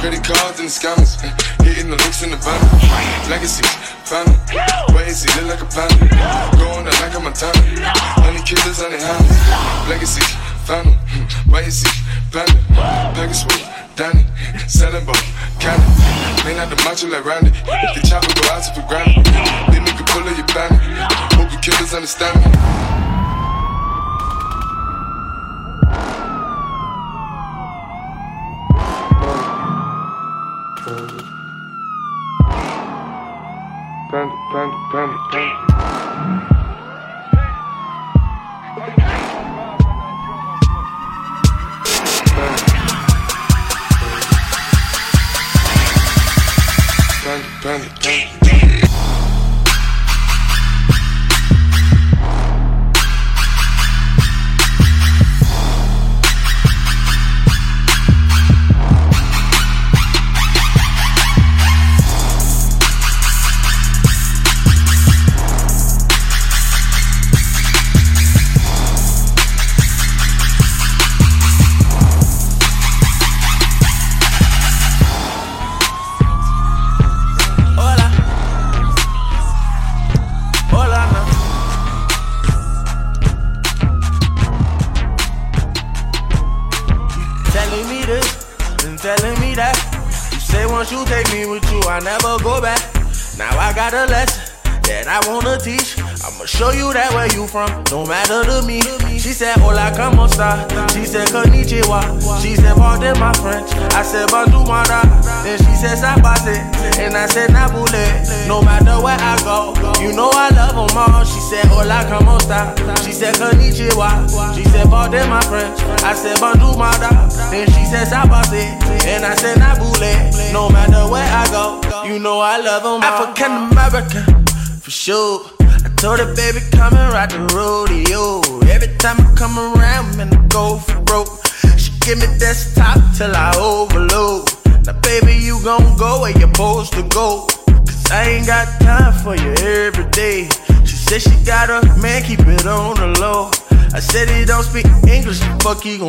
Credit cards and the scammers, eh, hitting the looks in the van. Legacy, family, where is he? Look like a panda. Going out like a Montana. Honey killers honey hands. Legacy, family, hmm, where is he? Panda, Pegasus, Danny, selling both, cannon. Man out the macho like Randy. If the chopper go out to the ground, they make a pull of your bandit. Hope you killers understand me.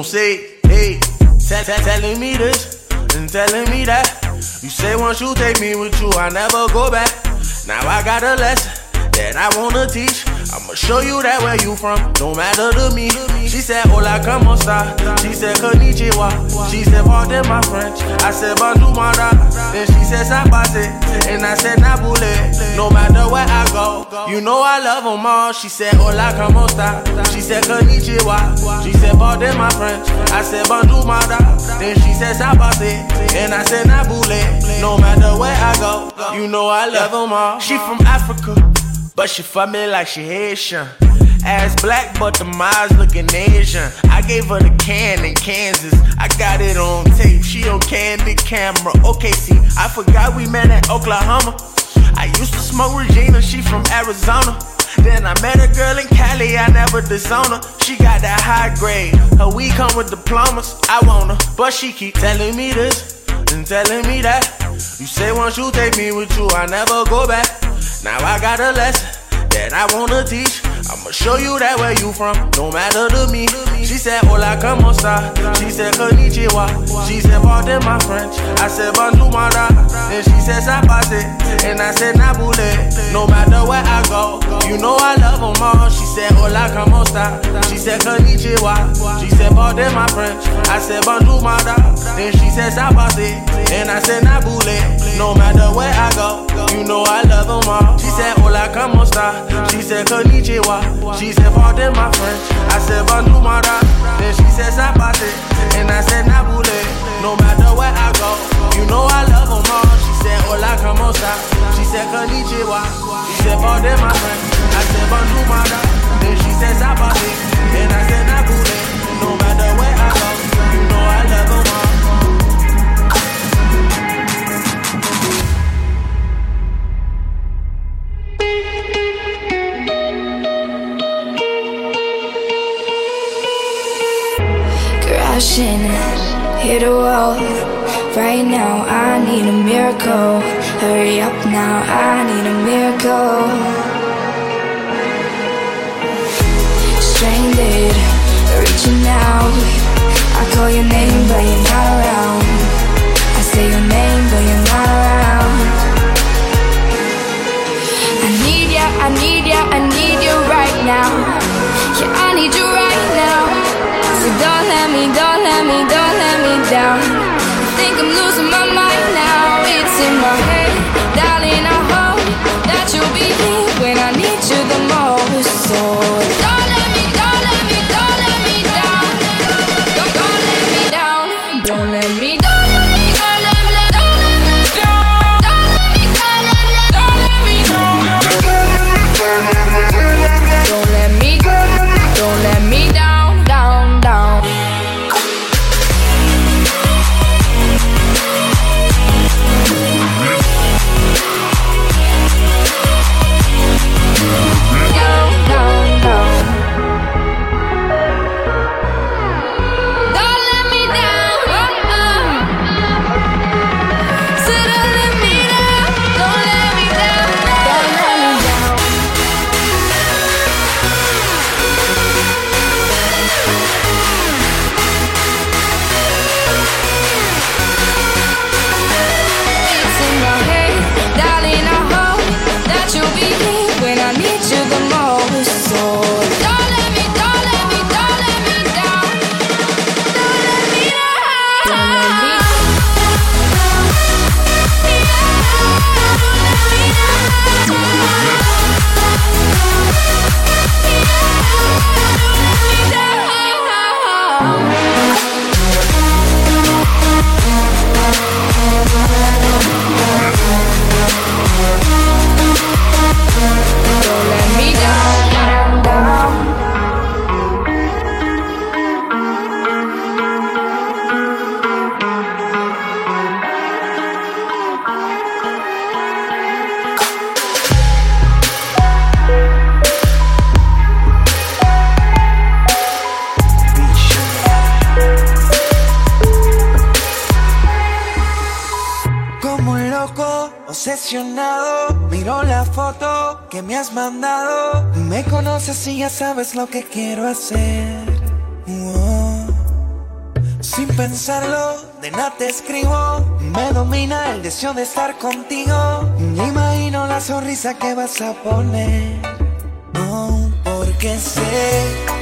Say, hey, telling me this and telling me that. You say once you take me with you, I never go back. Now I got a lesson that I wanna teach. I'ma show you that where you from, no matter to me. She said, Hola, como esta? She said, Konnichiwa. She said, Pardon my French. I said, Bonjour, mara. Then she said, Sabate. And I said, Nabule. No matter where I go, you know I love them all. She said, Hola, como esta? She said, Konnichiwa. She said, Pardon my French. I said, Bonjour, mara. Then she said, Sabate. And I said, Nabule. No matter where I go, you know I love them all. She from Africa. But she fuck me like she Haitian. Ass black, but the eyes looking Asian. I gave her the can in Kansas. I got it on tape. She on candid camera. Okay, see, I forgot we met at Oklahoma. I used to smoke Regina, she from Arizona. Then I met a girl in Cali, I never disown her. She got that high grade. Her weed come with diplomas. I want her, but she keep telling me this and telling me that. You say once you take me with you, I never go back. Now I got a lesson that I wanna teach. I'ma show you that where you from, no matter to me. She said, Hola, como esta? She said, Konnichiwa. She said, Pardon my French. I said, Bonjour, mara. Then she said, Sabate. And I said, Nabule. No matter where I go, you know I love them all. She said, Hola, como esta? She said, Konnichiwa. She said, Pardon my French. I said, Bonjour, mara. Then she said, Sabate. And I said, Nabule. No matter where I go, you know I love them all. She said, Hola, como esta? She said, Konnichiwa. She said, Pardon my French. I said, Bonjour, mara. Then she said, Sabate. And I said, Nabule. No matter where I go, you know I love them all. She said, Hola, como esta? She said, Konnichiwa. She said, Pardon my French. I said, Bonjour, mara. Then she said, Sabate. And I said, Crashing, hit a wall. Right now, I need a miracle. Hurry up now, I need a miracle. Stranded, reaching out. I call your name, but you're not around. I say your name, but you're not around. I need ya, I need ya, I need you right now. Yeah, I need you don't let me, don't let me, don't let me down. I think I'm losing my mind now. It's in my head, darling. I hope that you'll be here when I need you the most. So sabes lo que quiero hacer. Sin pensarlo, de nada te escribo. Me domina el deseo de estar contigo. imagino la sonrisa que vas a poner. No, porque sé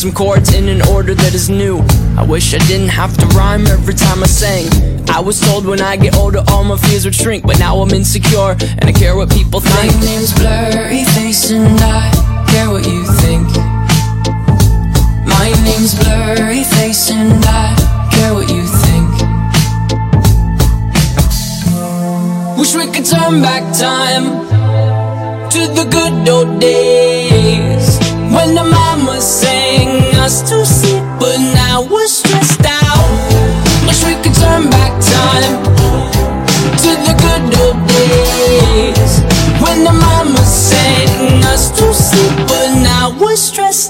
some chords in an order that is new. I wish I didn't have to rhyme every time I sang. I was told when I get older all my fears would shrink But now I'm insecure and I care what people think. My name's Blurry Face and I care what you think. My name's Blurry Face and I care what you think. Wish we could turn back time To the good old days when the mama sang us to sleep, but now we're stressed out. Wish we could turn back time to the good old days. When the mama sang us to sleep, but now we're stressed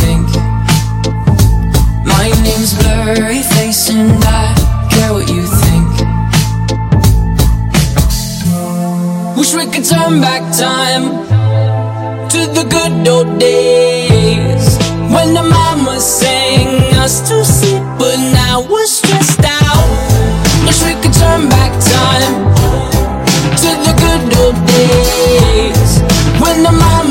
blurry face and I care what you think. Wish we could turn back time To the good old days When the mama sang us to sleep But now we're stressed out. Wish we could turn back time To the good old days When the mama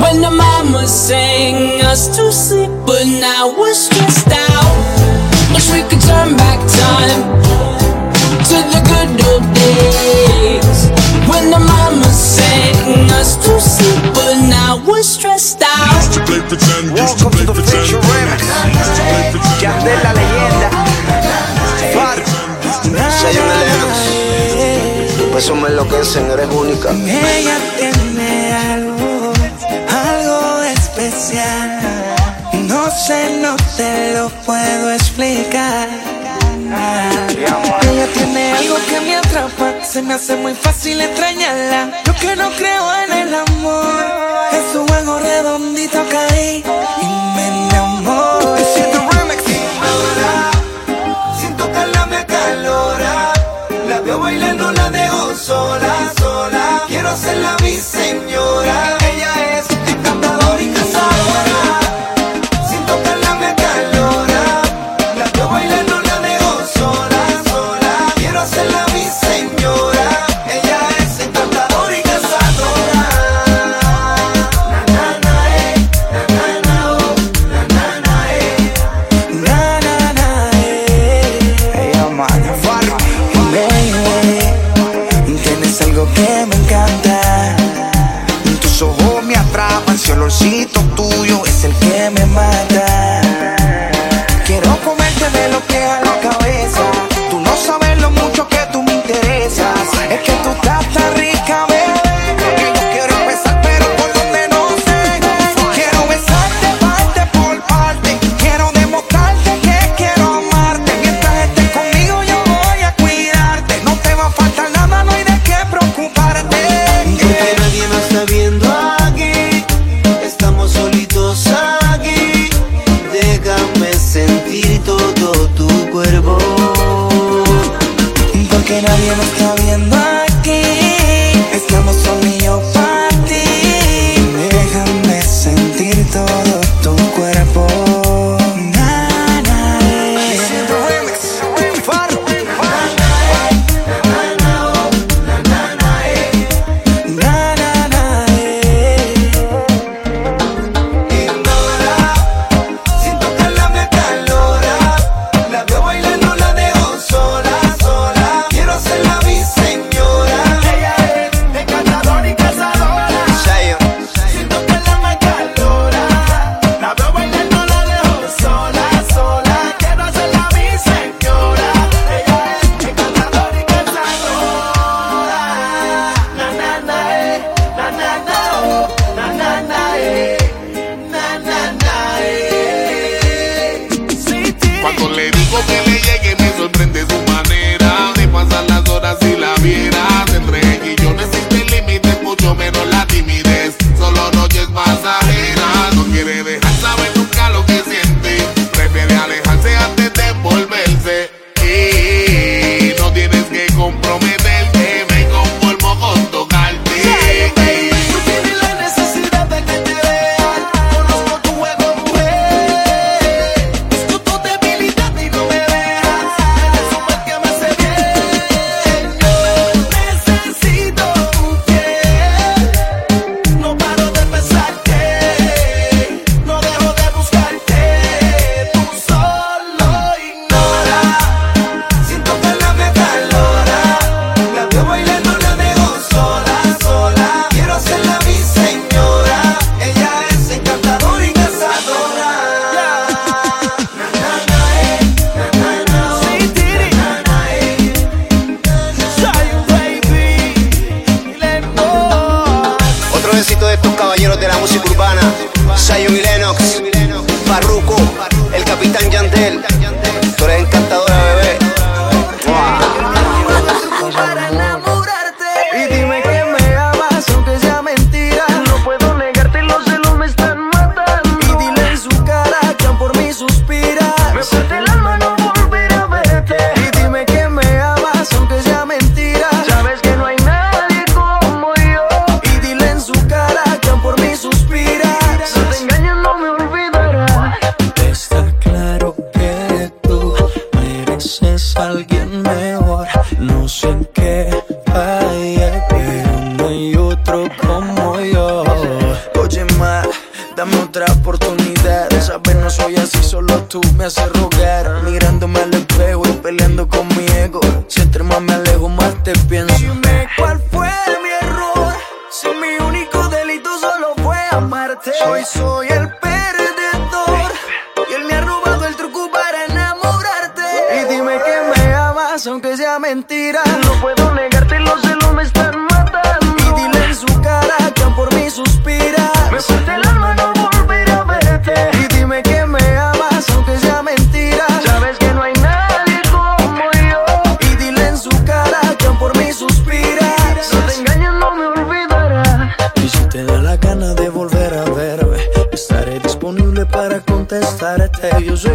when the mama sang us to sleep, but now we're stressed out. Wish we could turn back time to the good old days when the mama sang us to sleep, but now we're stressed out. Used to play pretend, used to play pretend. Used to play pretend. Yandel la leyenda. Far. Soy un Lennox. Tus besos me enloquecen, eres única. Ella tiene no te lo puedo explicar. Ella tiene algo que me atrapa, se me hace muy fácil extrañarla. Yo que no creo en el amor, en su juego redondito caí y me enamoré. Sin tocarla me acalora. La veo bailando, la dejo sola, sola. Quiero hacerla mi señora. Ella es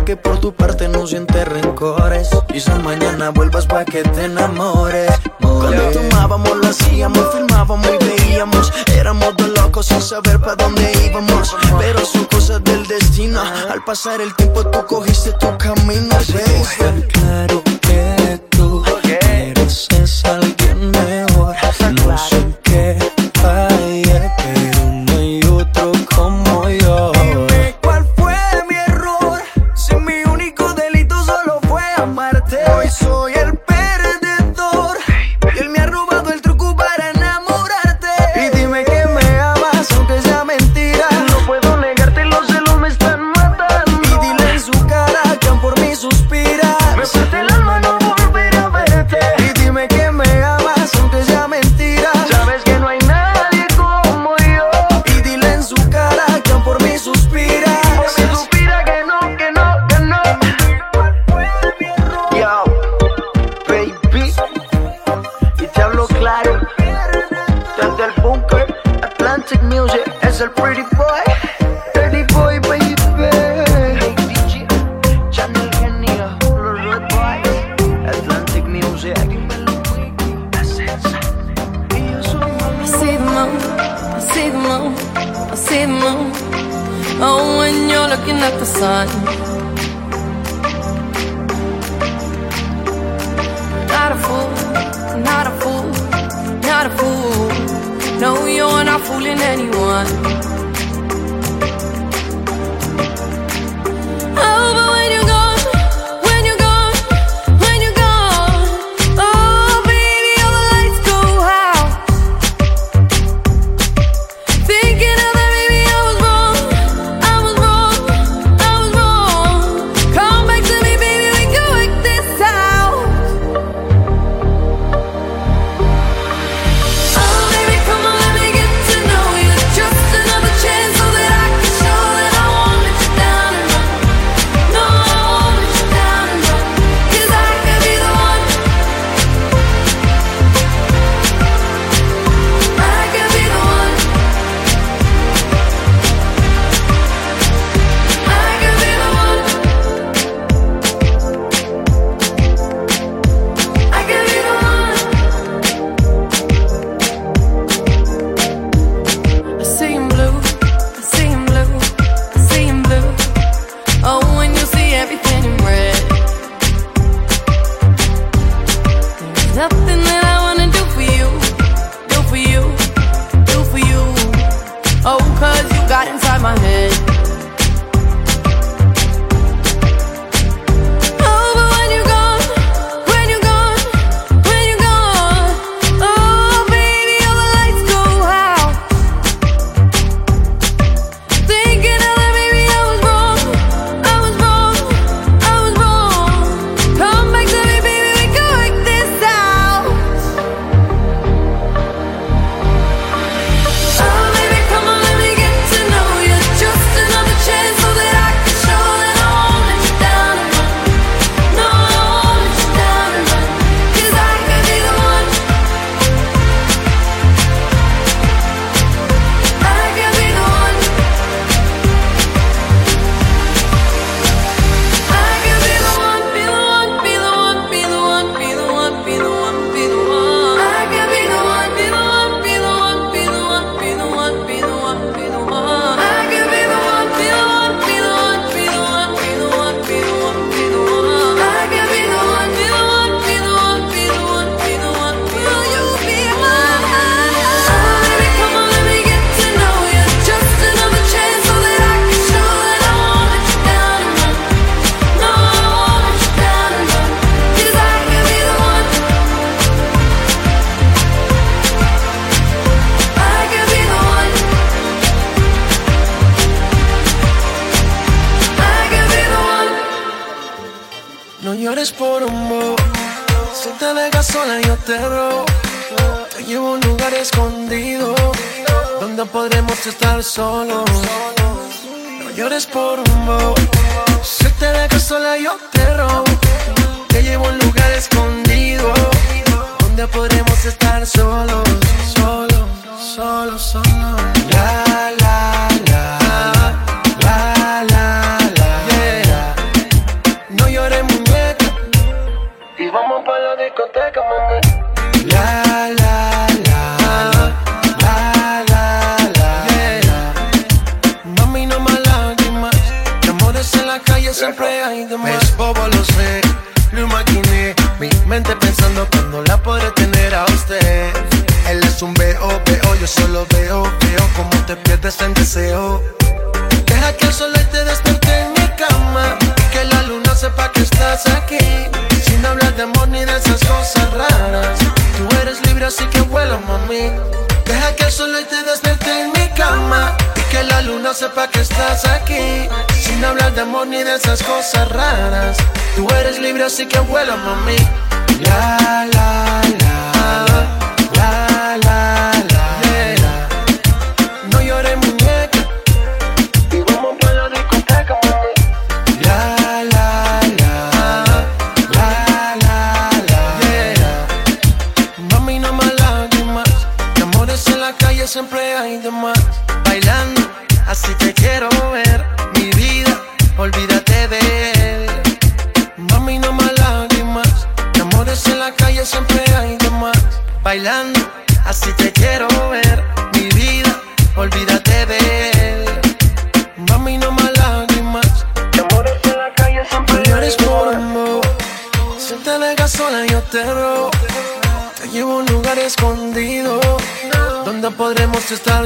que por tu parte no sientes rencores. Quizás mañana vuelvas pa' que te enamores. Cuando tomábamos lo hacíamos, filmábamos y veíamos. Éramos dos locos sin saber pa' dónde íbamos. Pero son cosas del destino. Al pasar el tiempo tú cogiste tu camino, Así ¿ves? claro que tú eres alguien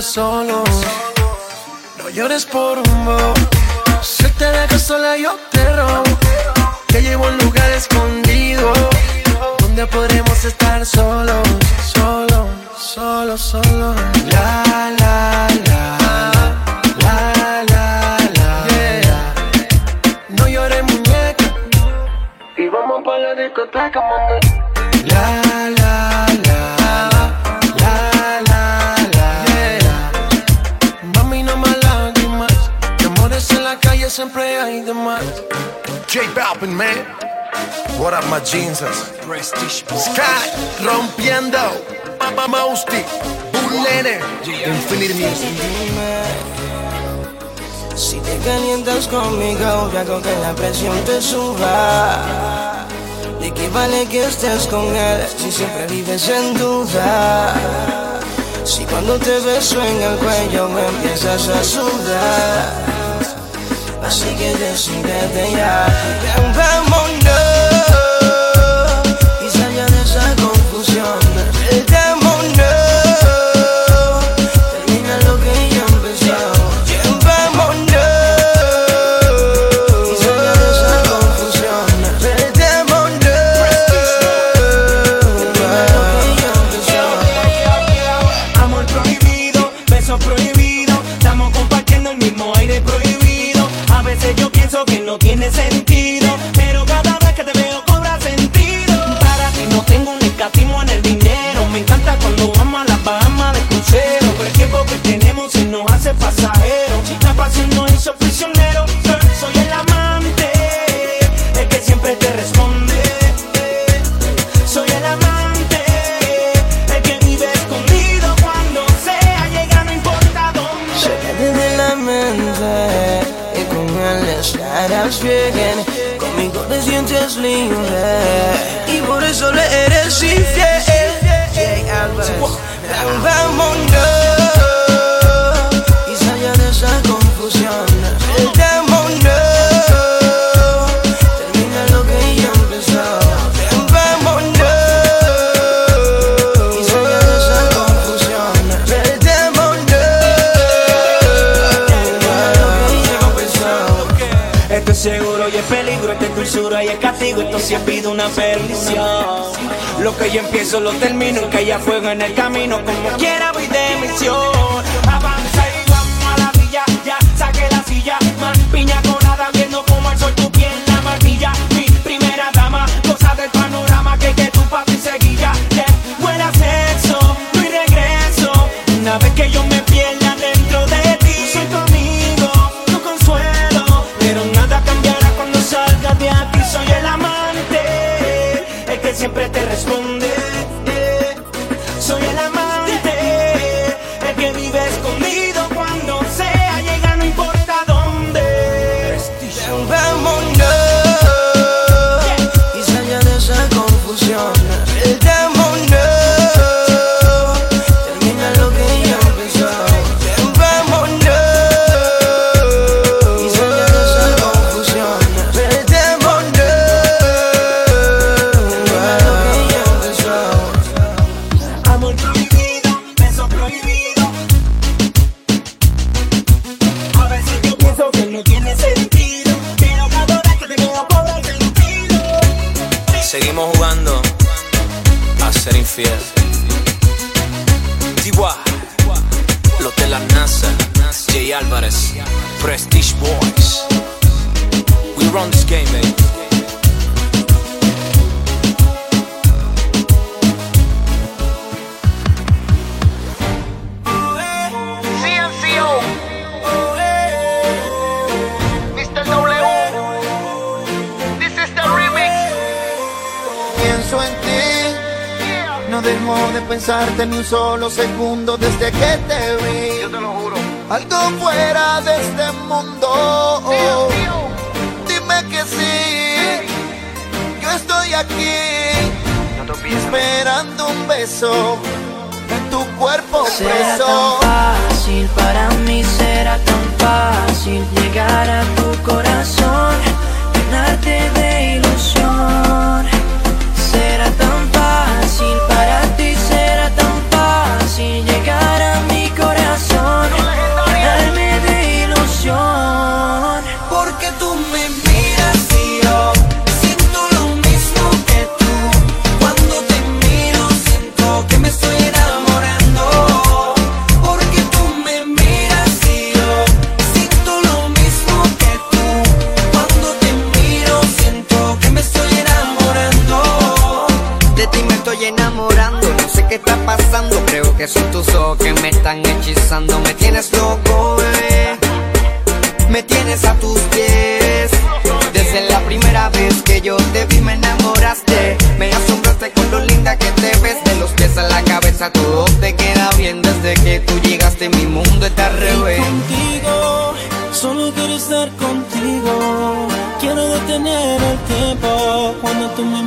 solo. No llores por un bo. Si te dejo sola, yo te robo. Te llevo a un lugar escondido donde podremos estar solos, solo, solo, solo. La, la, la. La, la. No llores, muñeca. Y vamos para la discoteca. siempre hay de más. J Balvin, man. What up, my jeans? Prestige. Sky, rompiendo. Papa Mosty, Bulene, Infinity Music. Si te calientas conmigo, ya hago que la presión te suba. ¿De qué vale que estés con él si siempre vives en duda? Si cuando te beso en el cuello me empiezas a sudar Así que decidete ya. Vámonos. pasión no hizo prisionero. Soy el amante, el que siempre te responde. Soy el amante, el que vive escondido cuando sea llega, no importa dónde. Sácate de la mente y con él estarás bien. Conmigo te sientes libre. castigo, esto sí ha sido una bendición. Lo que yo empiezo lo termino, que haya fuego en el camino, como quiera voy de misión.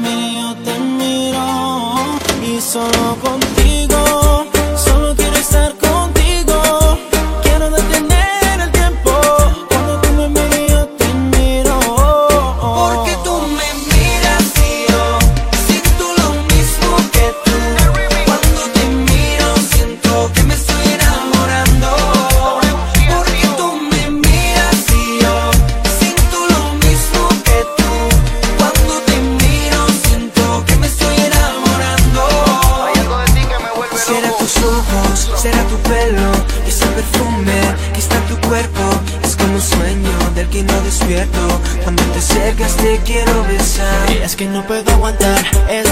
mí yo te miro y solo contigo. puedo aguantar. Es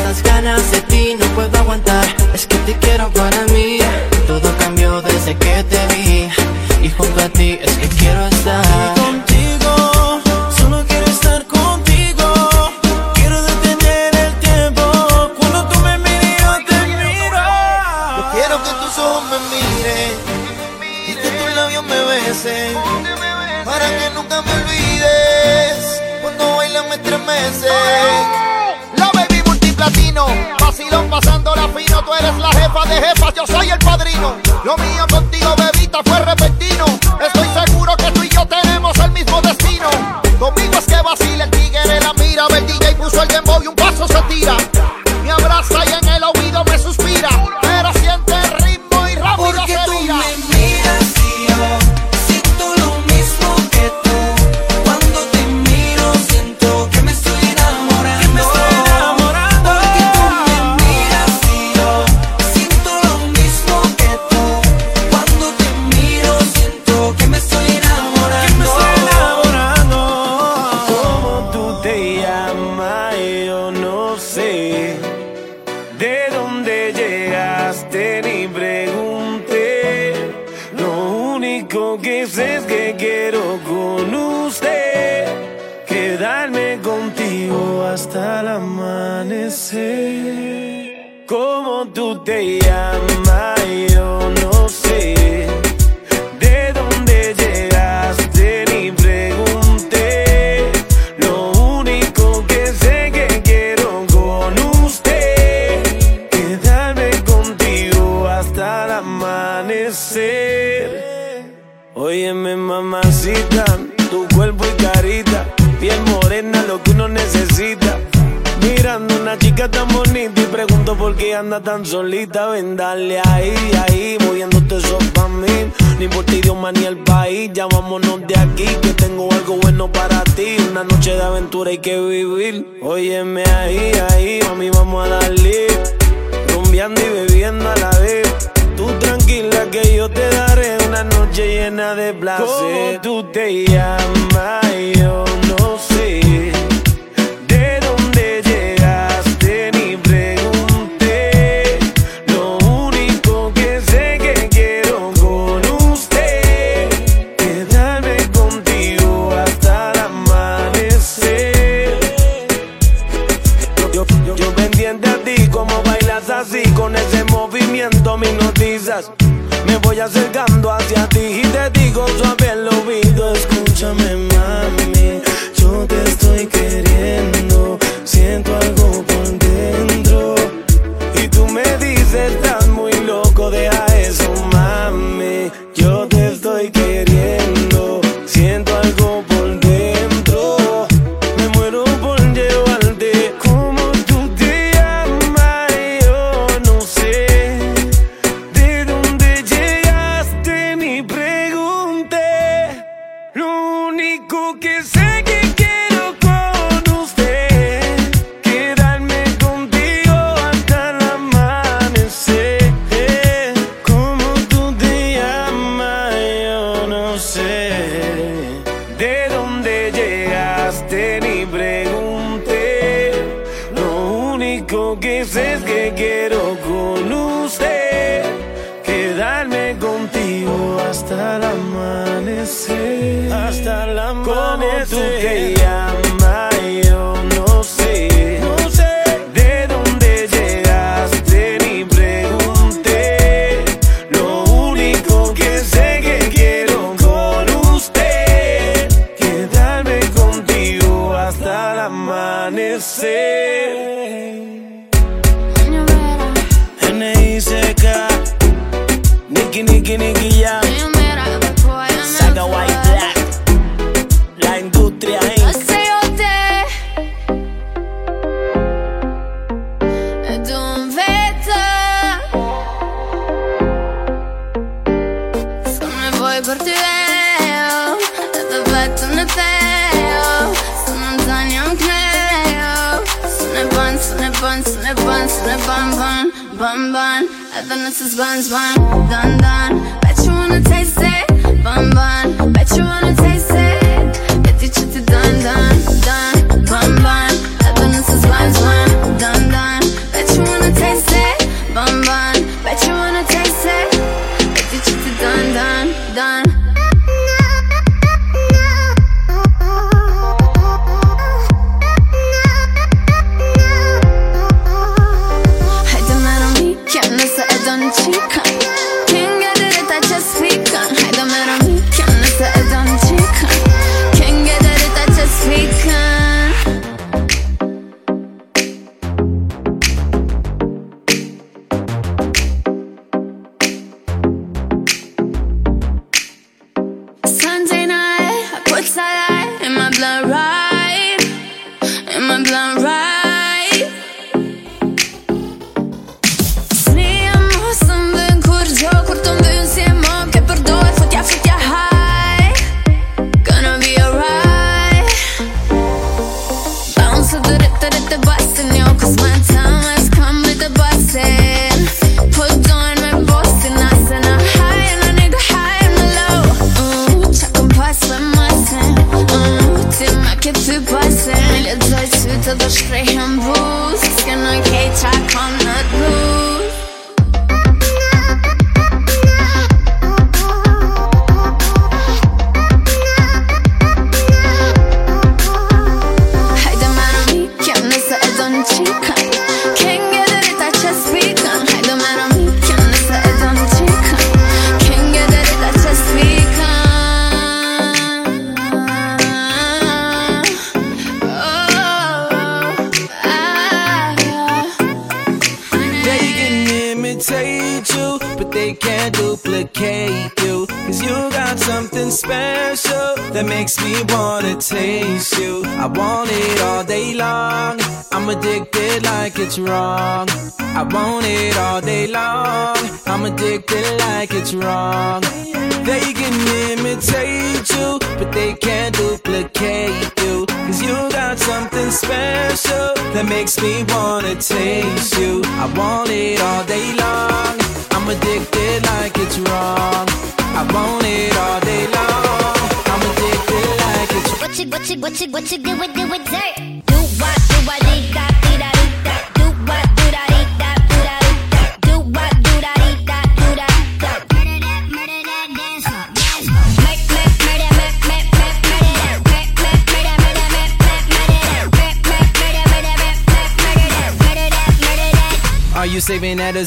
¿Cómo tú te llamas? Yo no sé. ¿De dónde llegaste? Ni pregunté. Lo único que sé que quiero con usted es darme contigo hasta el amanecer. Yo, yo, yo pendiente a ti, como bailas así con ese movimiento, mis noticias. Me voy acercando hacia ti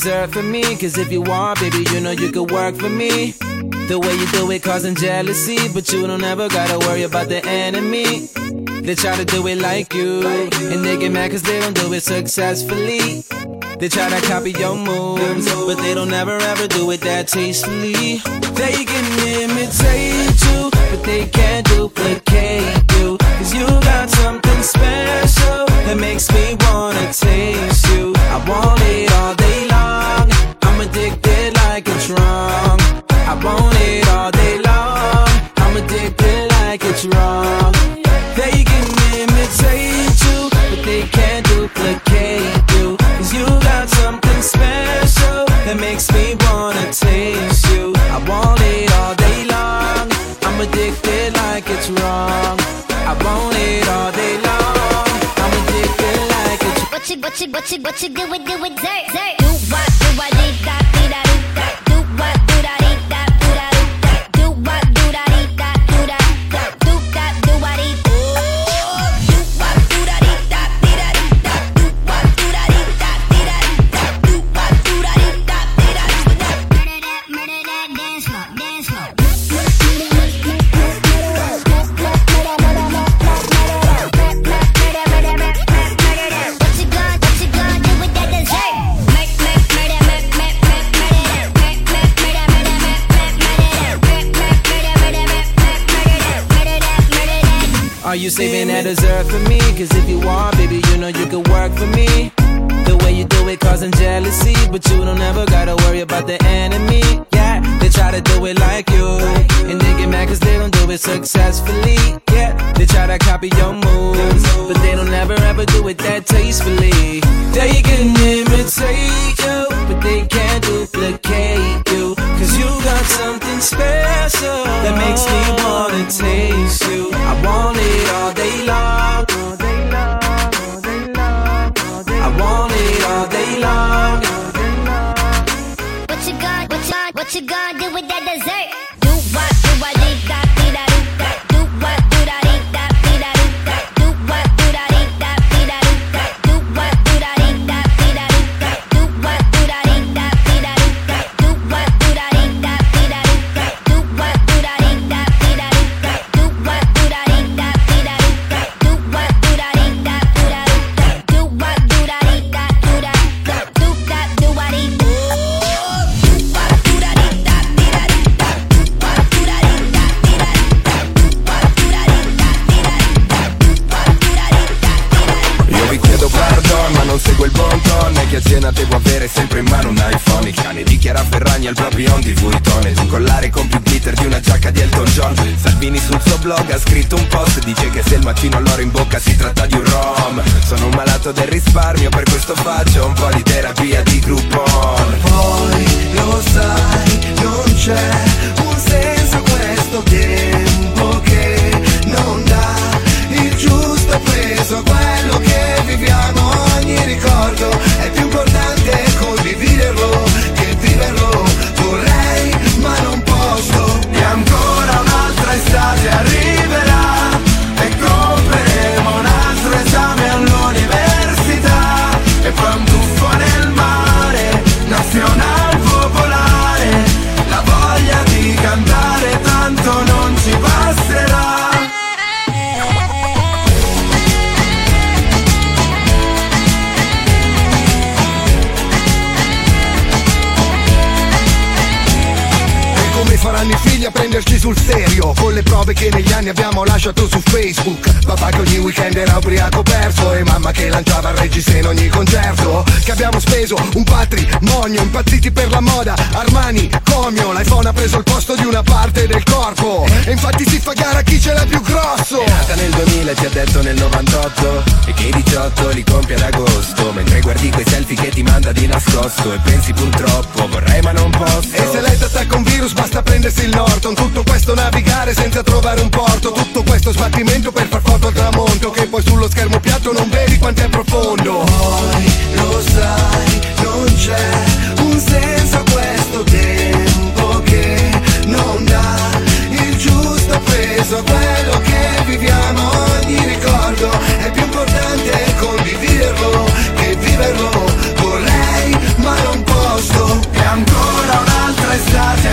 dessert for me? Cause if you are, baby, you know you could work for me. The way you do it causing jealousy, but you don't ever gotta worry about the enemy. They try to do it like you, and they get mad cause they don't do it successfully. They try to copy your moves, but they don't ever ever do it that tastefully. They can imitate you, but they can't duplicate you. Cause you got something special that makes me like it's wrong. I want it all day long. I'm addicted like it's What you, what you, what you, what you do with, do with dirt? dirt. Do what, do what, dee da, dee da. Do Are you saving that dessert for me? Cause if you are, baby, you know you could work for me. The way you do it causing jealousy, but you don't ever gotta worry about the enemy. Yeah, they try to do it like you, and they get mad cause they don't do it successfully. Yeah, they try to copy your moves, but they don't ever ever do it that tastefully. They can imitate you, but they can't duplicate got something special that makes me wanna taste you. I want it all day long. I want it all day long. What you gonna, what you, what you gonna do with that dessert? Ferragni al Papillon di Vuitton Ed un collare con più glitter di una giacca di Elton John. Salvini sul suo blog ha scritto un post Dice che se il macino all'oro in bocca si tratta di un rom. Sono un malato del risparmio per questo faccio un po' di terapia di Groupon Poi lo sai, non c'è un senso questo tempo che non dà il giusto peso a quello che viviamo. Ogni ricordo è più importante Yeah. Saranno i figli a prenderci sul serio. Con le prove che negli anni abbiamo lasciato su Facebook. Papà che ogni weekend era ubriaco perso. E mamma che lanciava il regista in ogni concerto. Che abbiamo speso un patrimonio Impazziti per la moda, Armani, Comio L'iPhone ha preso il posto di una parte del corpo. E infatti si fa gara chi ce l'ha più grosso. È nata nel 2000 ti ha detto nel 98 E che i 18 li compie ad agosto. Mentre guardi quei selfie che ti manda di nascosto. E pensi purtroppo vorrei ma non posso. E se lei attacca un virus basta prendersi il Norton Tutto questo navigare senza trovare un porto Tutto questo sbattimento per far foto al tramonto Che poi sullo schermo piatto non vedi quanto è profondo Poi lo sai, non c'è un senso a questo tempo che non dà il giusto peso a quello che viviamo. Ogni ricordo è più importante condividerlo che viverlo. Vorrei ma non posso. E ancora un'altra estate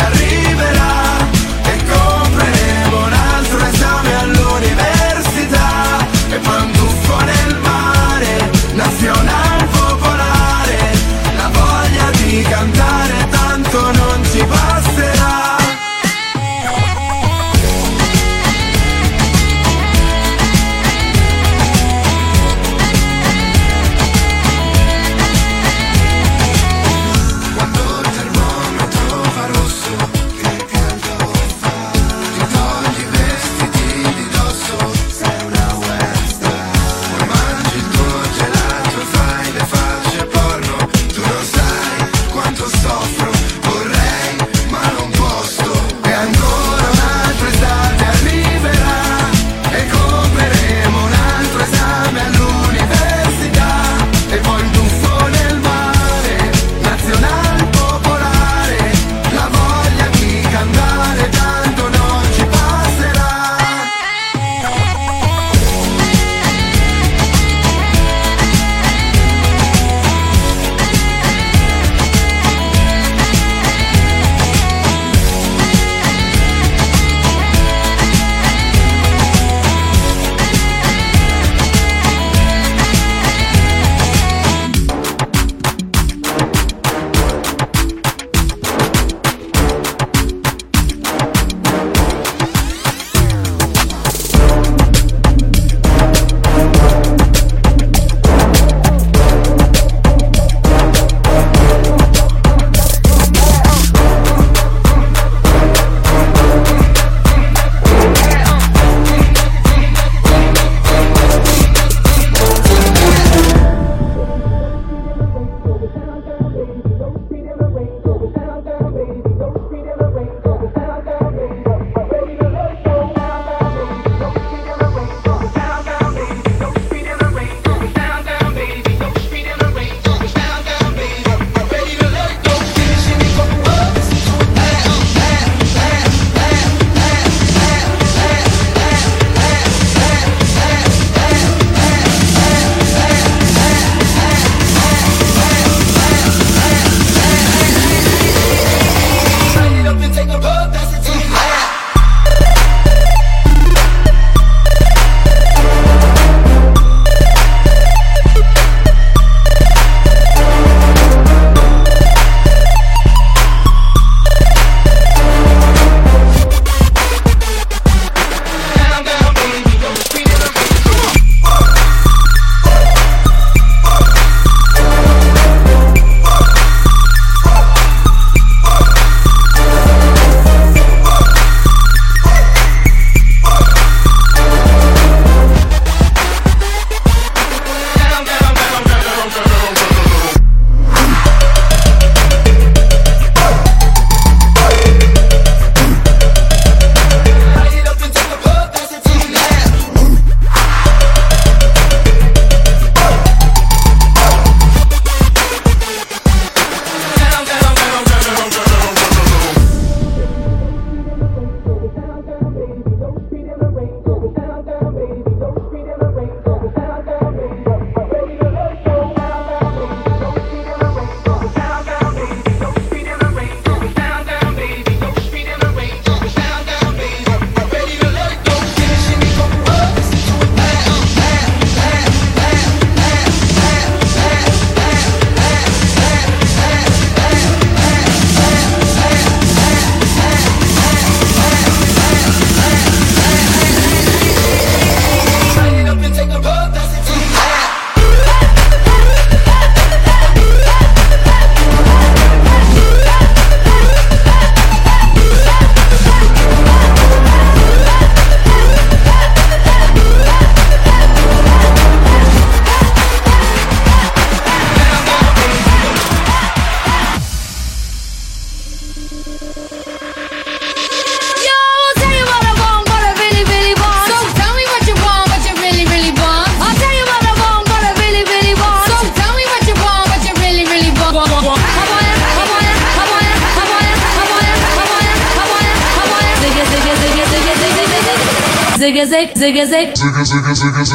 music is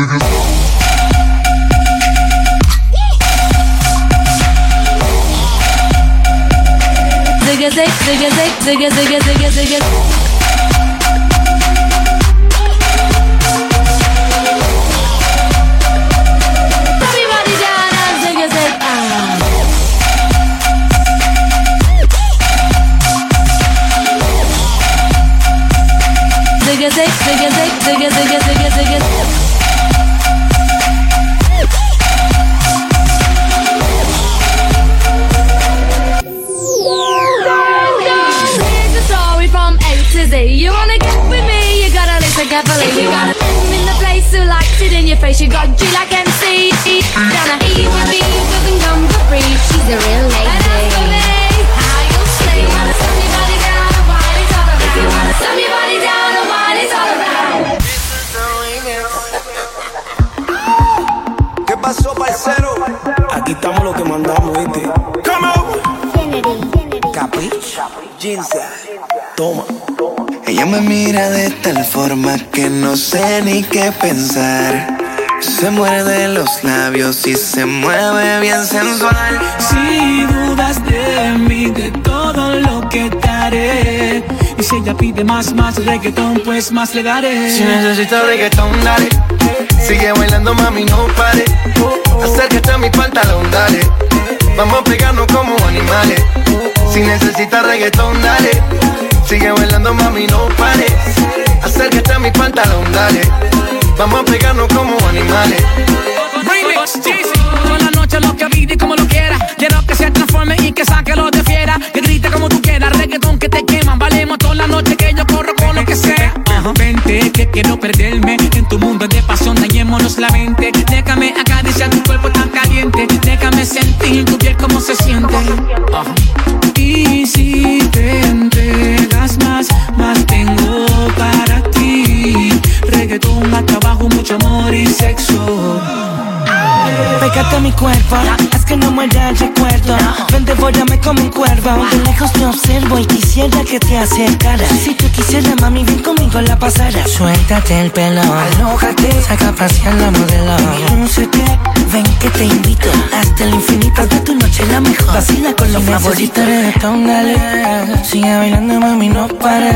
sé ni qué pensar. Se muerde los labios y se mueve bien sensual. Si dudas de mí, de todo lo que te haré. Y si ella pide más, más reggaetón, pues más le daré. Si necesitas reggaetón, dale. Sigue bailando, mami, no pare. Acércate a mi pantalón, dale. Vamos a pegarnos como animales. Si necesitas reggaetón, dale. Sigue bailando, mami, no pare. Acércate a mi pantalón, dale. Vamos a pegarnos como animales. Remix, Jeezy. Toda la noche lo que y como lo quiera. Quiero que se transforme y que saque lo de fiera. Que grite como tú quieras, reggaetón que te queman. Valemos toda la noche que yo corro con lo que sea. Vente, que quiero perderme en tu mundo de pasión. Dañémonos la mente. Déjame acariciar tu cuerpo Déjame sentir tu piel como se siente. Y si te entregas más, más tengo para ti. Reggaetón, más trabajo, mucho amor y sexo. Pégate a mi cuerpo, haz que no muera el recuerdo. Ven, devórame como un cuervo. De lejos te observo y quisiera que te acercaras. Si tú quisieras, mami, ven conmigo a la pasara. Suéltate el pelo, alójate, saca a pasear la modelo. Lúcete, ven que te invito. Hasta el infinito de tu noche la mejor. Vacila con los favoritos. reggaetón, dale. Sigue bailando, mami, no pares.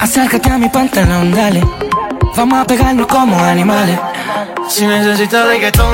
Acércate a mi pantalón, dale. Vamos a pegarnos como animales. Si necesitas reggaetón,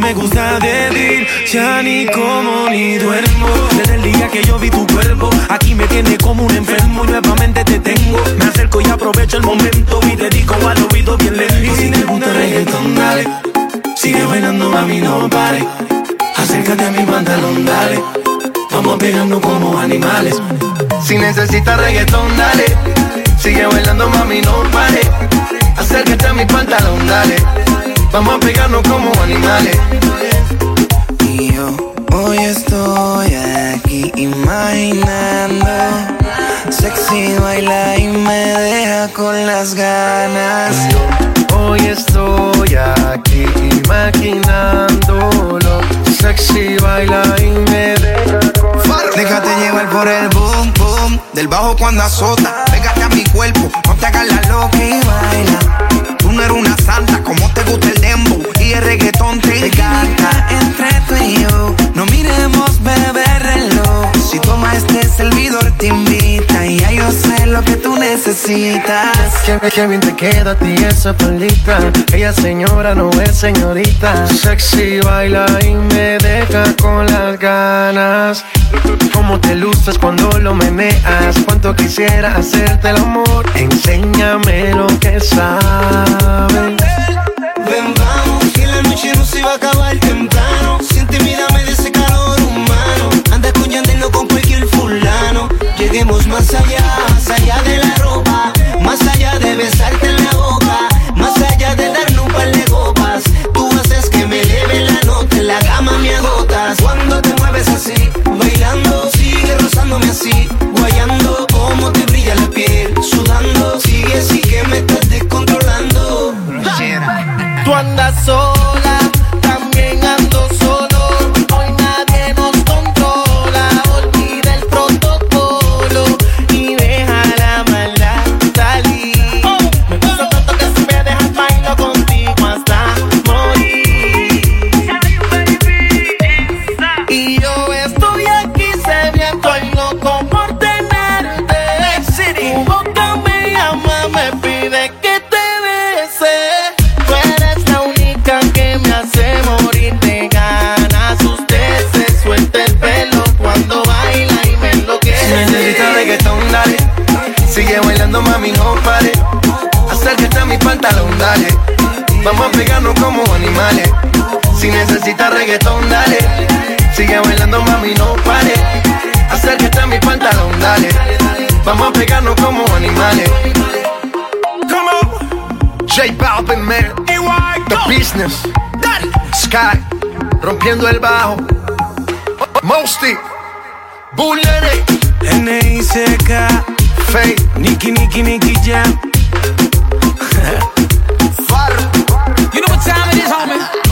Me gusta de ti, ya ni como ni duermo. Desde el día que yo vi tu cuerpo, aquí me tiene como un enfermo. Nuevamente te tengo. Me acerco y aprovecho el momento y dedico al oído bien lento. Si te gusta reggaetón, dale. Sigue bailando, mami, no pare. Acércate a mi pantalón, dale. Vamos a pegarnos como animales. Si necesitas reggaetón, dale. Sigue bailando, mami, no pare. Acércate a mi pantalón, dale. Vamos a pegarnos como animales. Y yo hoy estoy aquí imaginando. Sexy baila y me deja con las ganas. Hoy estoy aquí imaginándolo. Sexy baila y me deja con Déjate llevar por el boom, boom Del bajo cuando azota Pégate a mi cuerpo, no te hagas la loca y baila como te gusta el dembow Y el reggaetón te encanta Entre tú y yo, no miremos bebé reloj. Si toma este servidor te invita y ya yo sé lo que tú necesitas. qué bien te queda a ti esa palita. Ella señora no es señorita. Sexy baila y me deja con las ganas. Cómo te luces cuando lo meneas. Cuánto quisiera hacerte el amor. Enséñame lo que sabes. Ven, vamos, que la noche no se va a acabar temprano. Siente, mírame de ese calor humano. Anda con con cualquier fulano. Lleguemos más allá, más allá de la ropa. Más allá de besarte en la boca. Más allá de darnos un par de copas. Tú haces que me eleve la nota, en la cama me agotas. Cuando te mueves así, bailando, sigue rozándome así. Guayando, como te brilla la piel. Sudando, sigue así que me estás descontrolando. one that's all pantalón, dale. Vamos a pegarnos como animales. Si necesitas reggaetón, dale. Sigue bailando, mami, no pare. Acércate a mi pantalón, dale. Vamos a pegarnos como animales. Come on. J Balvin, man. The business. Sky. Rompiendo el bajo. Mosty. Bullet. N.I.C.K. Fake. Nicky, Nicky, Nicky Jam. You know what time it is, homie?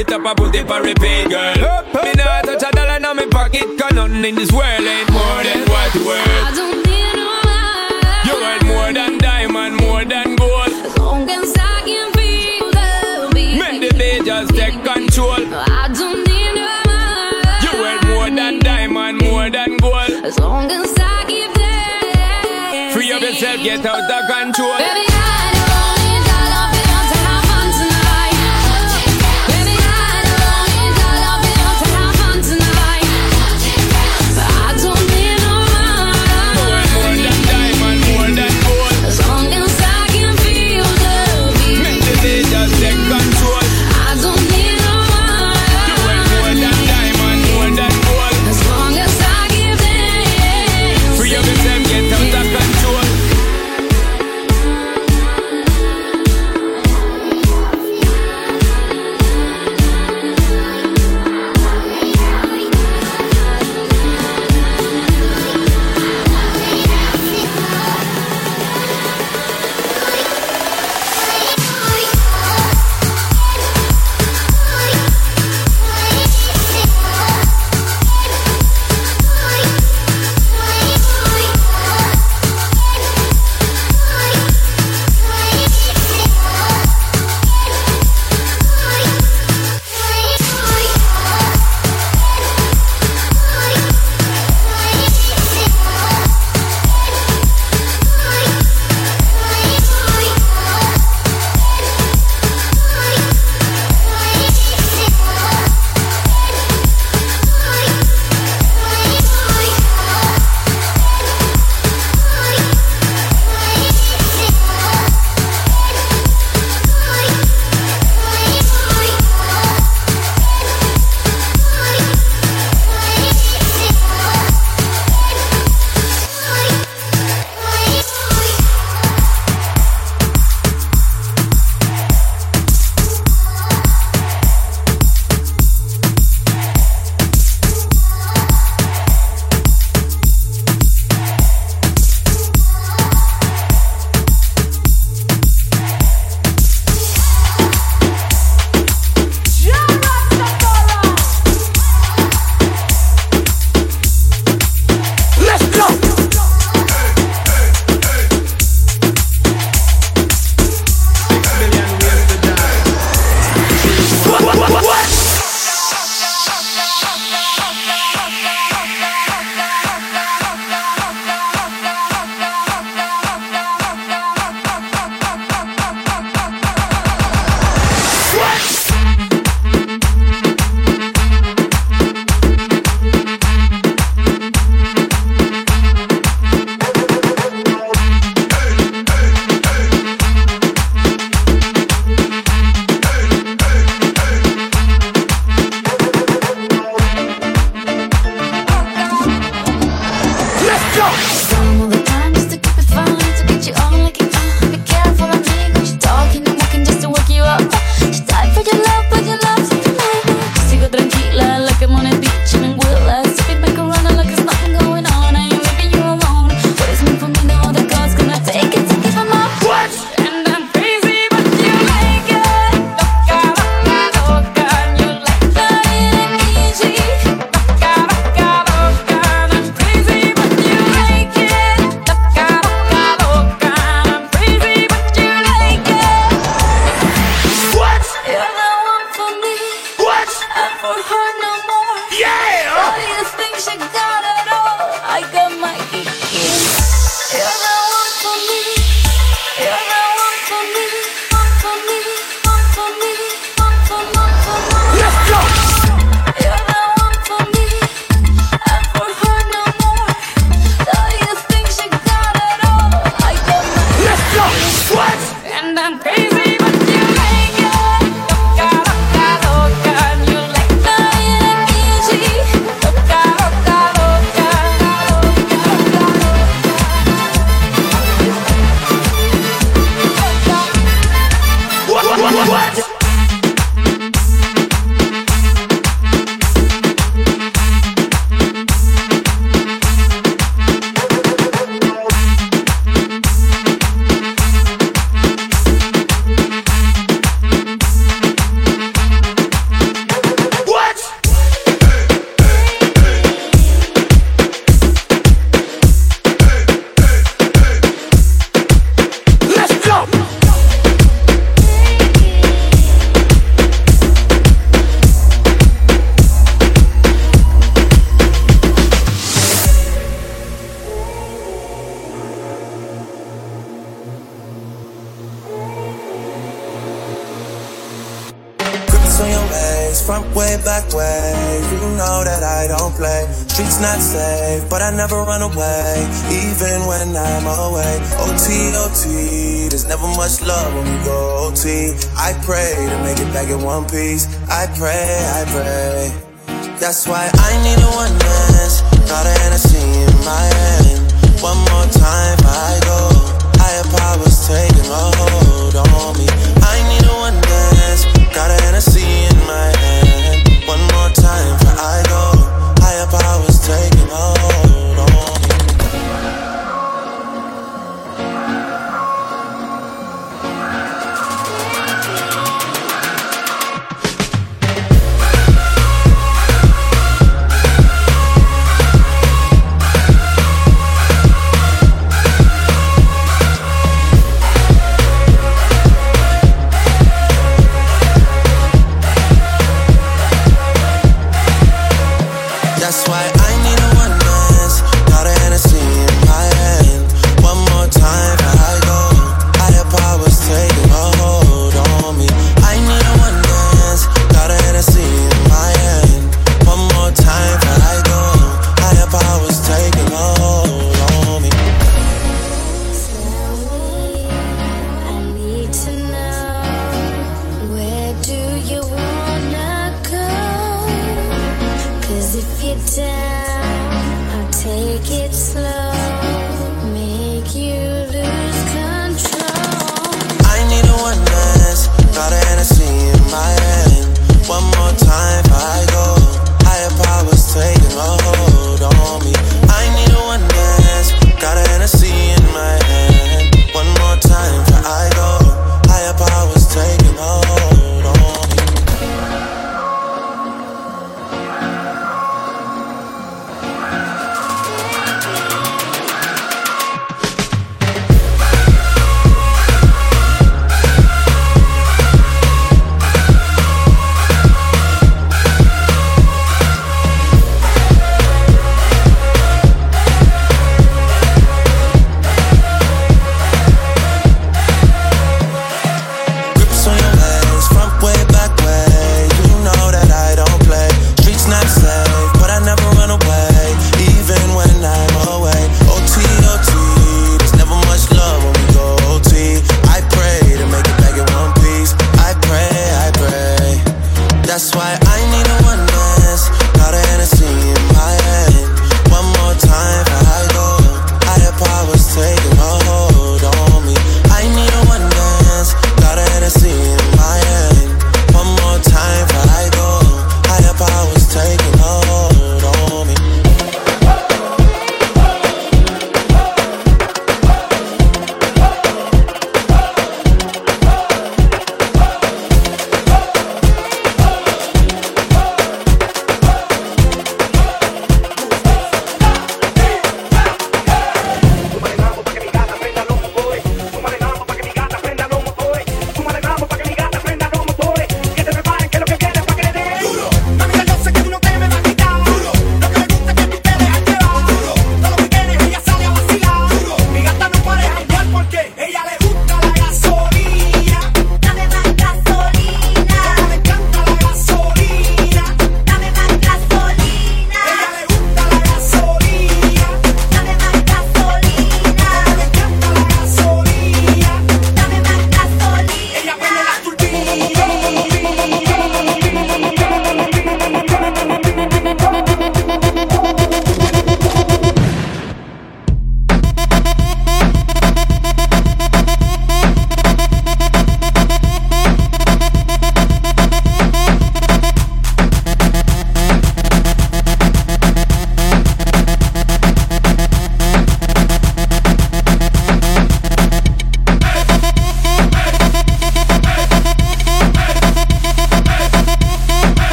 l'étape à voter par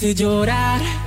hace llorar.